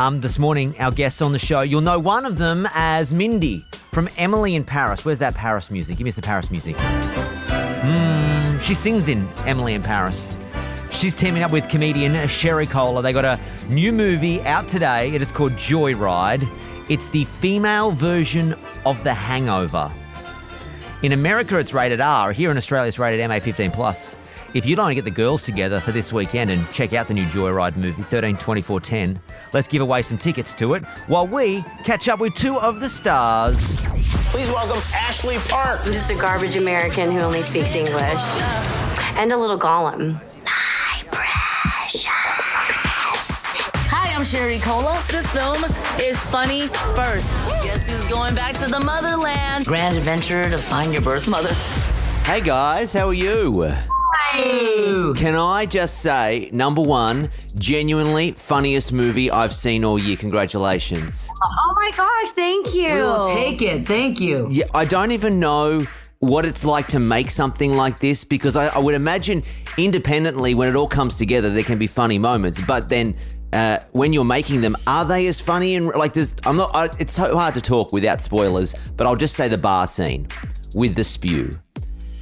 Um, this morning, our guests on the show, you'll know one of them as Mindy from Emily in Paris. Where's that Paris music? Give me some Paris music. Mm, she sings in Emily in Paris. She's teaming up with comedian Sherry Cola. They got a new movie out today. It is called Joyride. It's the female version of The Hangover. In America, it's rated R. Here in Australia, it's rated MA 15 plus. If you'd like to get the girls together for this weekend and check out the new Joyride movie, 13 24 10, let's give away some tickets to it while we catch up with two of the stars. Please welcome Ashley Park. I'm just a garbage American who only speaks English. And a little Gollum. Hi, I'm Sherry Cola. This film is funny first. Guess who's going back to the motherland? Grand adventure to find your birth mother. Hey guys, how are you? Can I just say, number one, genuinely funniest movie I've seen all year. Congratulations. Oh my gosh, thank you. We will take it. Thank you. Yeah, I don't even know what it's like to make something like this because I, I would imagine independently, when it all comes together, there can be funny moments. But then uh, when you're making them, are they as funny? And like, there's, I'm not. I, it's so hard to talk without spoilers. But I'll just say the bar scene with the spew.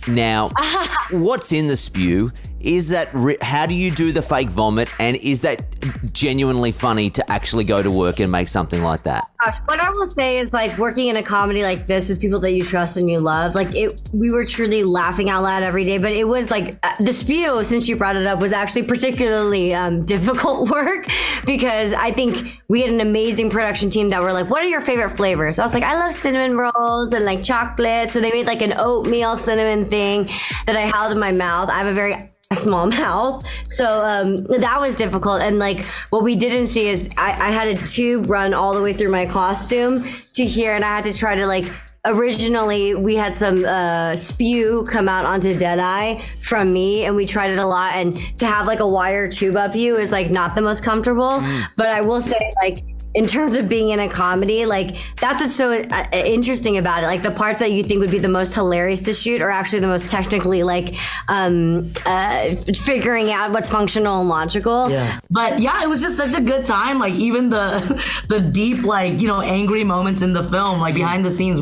Now, what's in the spew? Is that how do you do the fake vomit? And is that genuinely funny to actually go to work and make something like that? Gosh, what I will say is like working in a comedy like this with people that you trust and you love. Like it, we were truly laughing out loud every day. But it was like uh, the spew, since you brought it up, was actually particularly um, difficult work because I think we had an amazing production team that were like, "What are your favorite flavors?" I was like, "I love cinnamon rolls and like chocolate." So they made like an oatmeal cinnamon thing that I held in my mouth. I have a very a small mouth. So um, that was difficult. And like what we didn't see is I, I had a tube run all the way through my costume to here, and I had to try to like. Originally, we had some uh, spew come out onto Deadeye from me, and we tried it a lot. And to have like a wire tube up you is like not the most comfortable. But I will say, like, in terms of being in a comedy, like that's what's so uh, interesting about it. Like the parts that you think would be the most hilarious to shoot are actually the most technically like um, uh, figuring out what's functional and logical. Yeah. But yeah, it was just such a good time. Like even the the deep, like, you know, angry moments in the film, like behind the scenes,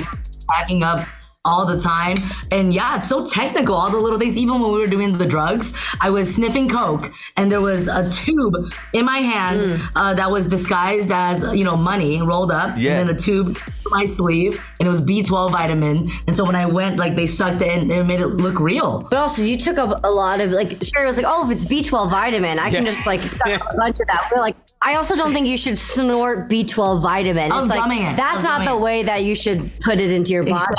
cracking up all the time. And yeah, it's so technical, all the little things. Even when we were doing the drugs, I was sniffing coke and there was a tube in my hand uh, that was disguised as, you know, money rolled up. Yeah. And then the tube to my sleeve and it was B12 vitamin. And so when I went, like they sucked it and it made it look real. But also, you took up a lot of like. Sherry was like, "Oh, if it's B12 vitamin, I can just like suck a bunch of that." We're like, I also don't think you should snort B12 vitamin. I was it's like it. That's was not the way that you should put it into your body.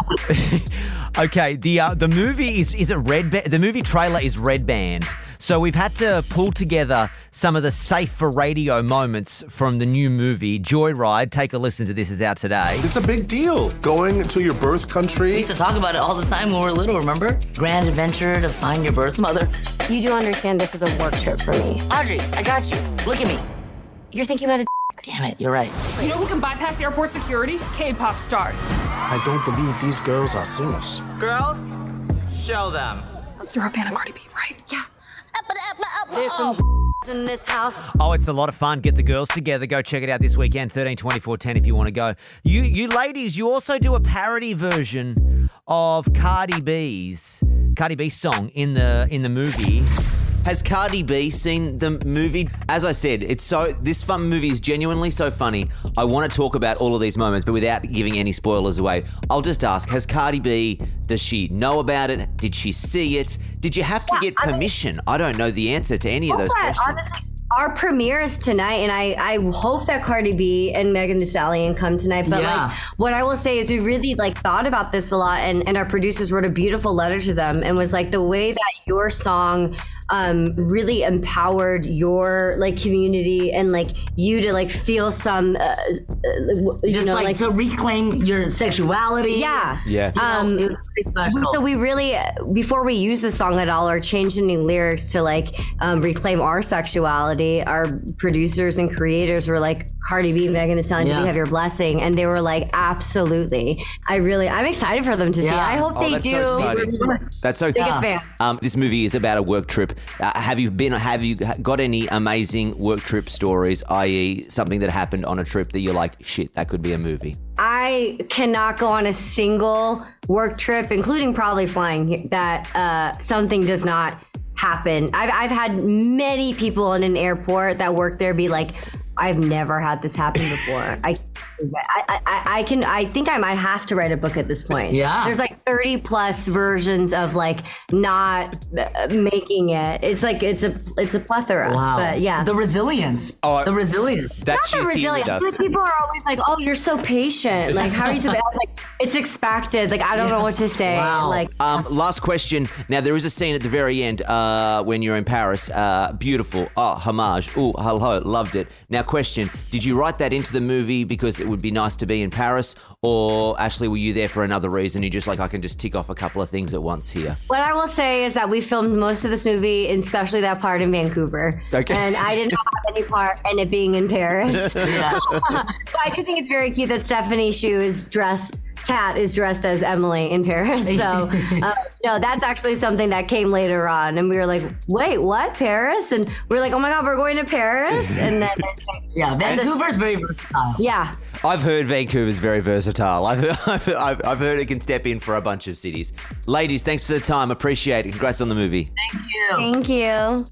Okay, the uh, the movie is is it red? Ba- the movie trailer is Red Band. So we've had to pull together some of the safe for radio moments from the new movie Joyride. Take a listen to this. is out today. It's a big deal going to your birth country. We country. used to talk about it all the time when we were little, remember? Grand adventure to find your birth mother. You do understand this is a work trip for me. Audrey, I got you. Look at me. You're thinking about it. Damn it, you're right. You know who can bypass airport security? K-pop stars. I don't believe these girls are singers. Girls, show them. You're a fan of Cardi B, right? Yeah. There's some oh. in this house. Oh, it's a lot of fun. Get the girls together. Go check it out this weekend. 13 24 10 if you want to go. You you ladies, you also do a parody version of Cardi B's Cardi B's song in the in the movie. Has Cardi B seen the movie? As I said, it's so this fun movie is genuinely so funny. I want to talk about all of these moments, but without giving any spoilers away. I'll just ask: Has Cardi B? Does she know about it? Did she see it? Did you have to get I mean- permission? I don't know the answer to any of those Yeah, questions. honestly, our premiere is tonight, and I, I hope that Cardi B and Megan Thee Stallion come tonight. But Yeah. like, what I will say is, we really like thought about this a lot, and, and our producers wrote a beautiful letter to them, and was like the way that your song um, really empowered your like community and like you to like feel some, uh, uh, you Just know, like, to reclaim your sexuality. yeah, Yeah. Um, It was pretty special. so we really, before we use the song at all or changed any lyrics to like um, reclaim our sexuality, our producers and creators were like, Cardi B, Megan Thee Stallion, do Yeah. we have your blessing? And they were like, absolutely. I really, I'm excited for them to see it. I hope Oh, they that's do. so exciting. That's so Biggest fan. Um, this movie is about a work trip. Uh, have you been? Have you got any amazing work trip stories? I.e., something that happened on a trip that you're like, shit, that could be a movie. I cannot go on a single work trip, including probably flying, that uh, something does not happen. I've, I've had many people in an airport that work there be like, I've never had this happen before. I, I, I, I can, I think I might have to write a book at this point. Yeah. There's like 30 plus versions of like not uh, making it. It's like, it's a, it's a plethora. Wow. But yeah. The resilience. Oh, the resilience. That not the resilience. us. People are always like, "Oh, you're so patient. Like, how are you so?" I'm like, it's expected. Like, I don't know what to say. Wow. Like, Um, last question. Now there is a scene at the very end uh, when you're in Paris. Uh, beautiful. Oh, homage. Oh, hello. Loved it. Now, question: Did you write that into the movie because it would be nice to be in Paris, or Ashley, were you there for another reason? You just like I can just tick off a couple of things at once here. what I will say is that we filmed most of this movie, and especially that part in Vancouver. Okay. And I did not have any part in it being in Paris. But I do think it's very cute that Stephanie Hsu is dressed. Kat is dressed as Emily in Paris. So, uh, no, that's actually something that came later on. And we were like, wait, what? Paris? And we are like, oh my God, we're going to Paris? And then, yeah. Vancouver's very versatile. yeah. I've heard Vancouver's very versatile. I've, I've, I've, I've heard it can step in for a bunch of cities. Ladies, thanks for the time. Appreciate it. Congrats on the movie. Thank you. Thank you.